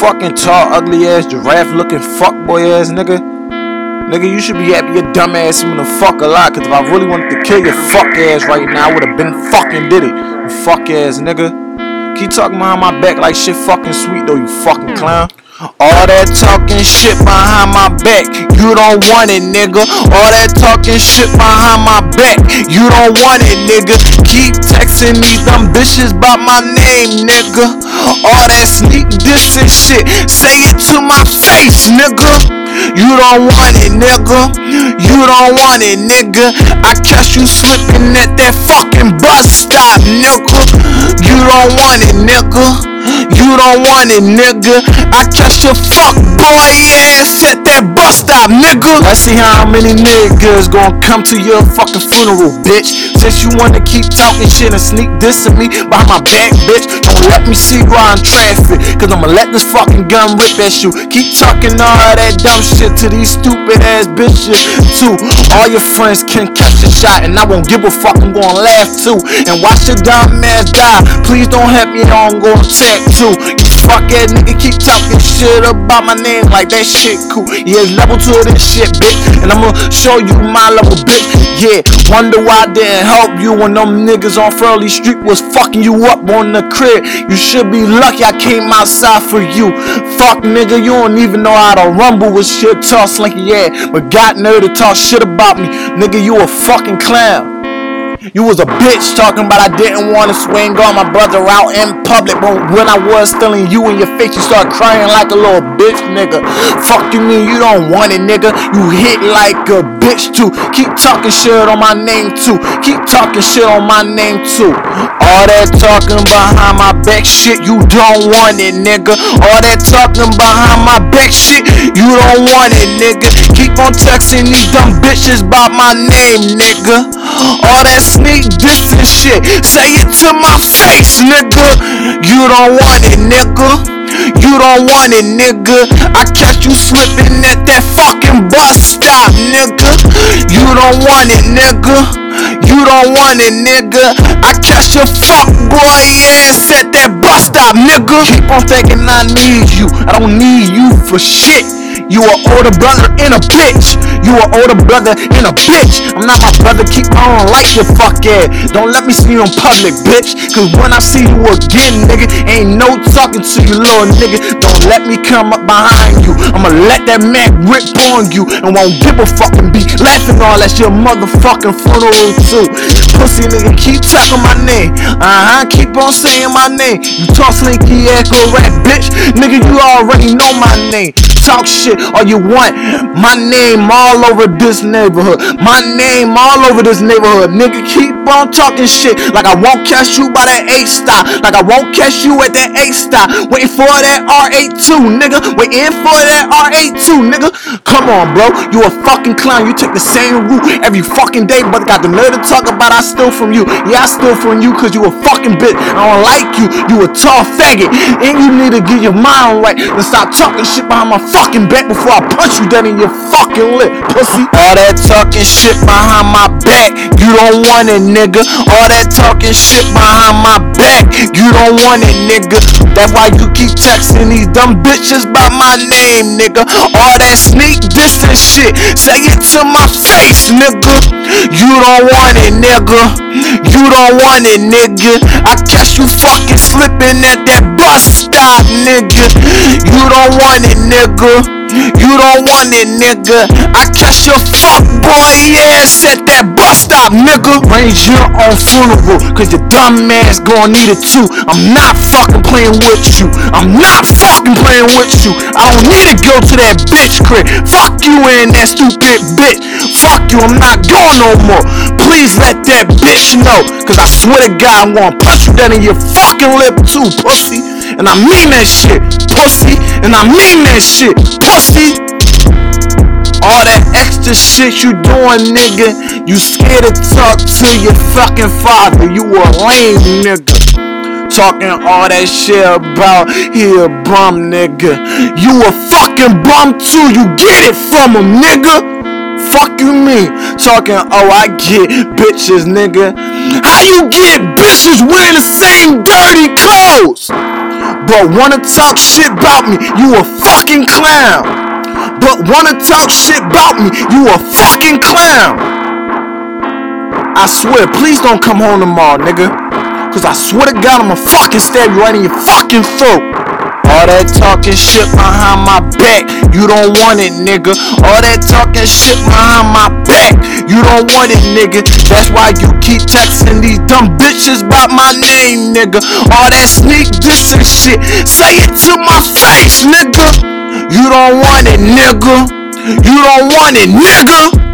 fucking tall, ugly ass, giraffe looking fuckboy ass nigga. Nigga, you should be happy your dumb ass even the fuck a lot. Cause if I really wanted to kill your fuck ass right now, I would have been fucking did it. You fuck ass nigga. Keep talking behind my back like shit fucking sweet though, you fucking clown. All that talking shit behind my back, you don't want it, nigga. All that talking shit behind my back, you don't want it, nigga. Keep texting me dumb bitches about my name, nigga. All that sneak dissing shit, say it to my face, nigga. You don't want it, nigga. You don't want it, nigga. I catch you slipping at that fucking bus stop, nigga. You don't want it, nigga. You don't want it, nigga. I catch your fuck boy ass at that bus stop, nigga. Let's see how many niggas gonna come to your fucking funeral, bitch. Since you wanna keep talking shit and sneak dissing me behind my back, bitch. Don't let me see you in traffic, cause I'ma let this fucking gun rip at you. Keep talking all that dumb shit to these stupid ass bitches, too. All your friends can catch a shot, and I won't give a fuck. I'm gonna laugh too. And watch your dumb ass die. Please don't help me, I'm attack too. You fuck ass nigga, keep talking shit about my name like that shit cool. Yeah, level two of this shit, bitch. And I'ma show you my level, bitch. Yeah, wonder why I didn't help you when them niggas on Furley Street was fucking you up on the crib. You should be lucky I came outside for you. Fuck nigga, you don't even know how to rumble with shit, talk slinky, yeah. But got nerve to talk shit about me. Nigga, you a fucking clown. You was a bitch talking about I didn't want to swing on my brother out in public, but when I was stealing you in your face, you start crying like a little bitch, nigga. Fuck you mean you don't want it, nigga? You hit like a bitch too. Keep talking shit on my name too. Keep talking shit on my name too. All that talking behind my back shit, you don't want it, nigga. All that talking behind my back shit, you don't want it, nigga. Keep on texting these dumb bitches about my name, nigga. All that sneak dissing shit, say it to my face, nigga. You don't want it, nigga. You don't want it, nigga. I catch you slipping at that fucking bus stop, nigga. You don't want it, nigga. You don't want it, nigga. I catch your fuck boy ass at that bus stop, nigga. Keep on thinking I need you. I don't need you for shit. You an older brother in a bitch. You an older brother in a bitch. I'm not my brother, keep on like your fuck ass. Don't let me see you in public, bitch. Cause when I see you again, nigga, ain't no talking to you, little nigga. Don't let me come up behind you. I'ma let that Mac rip on you and won't give a fucking beat. Laughing all at your motherfucking funeral too. Pussy nigga, keep talking my name. Uh huh, keep on saying my name. You talk slinky echo rat bitch. Nigga, you already know my name. Talk shit all you want. My name all over this neighborhood. My name all over this neighborhood. Nigga, keep on talking shit like I won't catch you by that A stop. Like I won't catch you at that A stop. Waiting for that R82, nigga. Waiting for that R82, nigga. Come on, bro. You a fucking clown. You take the same route every fucking day, but got the nerve to talk about I steal from you. Yeah, I steal from you because you a fucking bitch. I don't like you. You a tall faggot. And you need to get your mind right and stop talking shit behind my fucking back before I punch you dead in your fucking lip, pussy. All that talking shit behind my back, you don't want it, nigga. All that talking shit behind my back, you don't want it, nigga. That's why you keep texting these dumb bitches by my name, nigga. All that sneak dissing shit, say it to my face, nigga. You don't want it, nigga. You don't want it, nigga. I catch you fucking slipping at that bus stop, don't want it, nigga. You don't want it, nigga. I catch your fuck boy ass at that bus stop, nigga. Arrange your own funeral, cause your dumb ass gon' need it too. I'm not fucking playing with you. I'm not fucking playing with you. I don't need to go to that bitch crib. Fuck you and that stupid bitch. Fuck you, I'm not going no more. Please let that bitch know, cause I swear to God, I'm gonna punch you down in your fucking lip too, pussy. And I mean that shit, pussy. And I mean that shit, pussy. All that extra shit you doing, nigga. You scared to talk to your fucking father. You a lame nigga. Talking all that shit about he a bum nigga. You a fucking bum too. You get it from him, nigga. Fuck you mean? Talking, oh I get bitches, nigga. How you get bitches wearing the same dirty clothes? But wanna talk shit about me, you a fucking clown. But wanna talk shit about me, you a fucking clown. I swear, please don't come home tomorrow, nigga. Cause I swear to God, I'ma fucking stab you right in your fucking throat. All that talking shit behind my back, you don't want it, nigga. All that talking shit behind my back, you don't want it, nigga. That's why you keep texting these dumb bitches about my name, nigga. All that sneak diss and shit, say it to my face, nigga. You don't want it, nigga. You don't want it, nigga.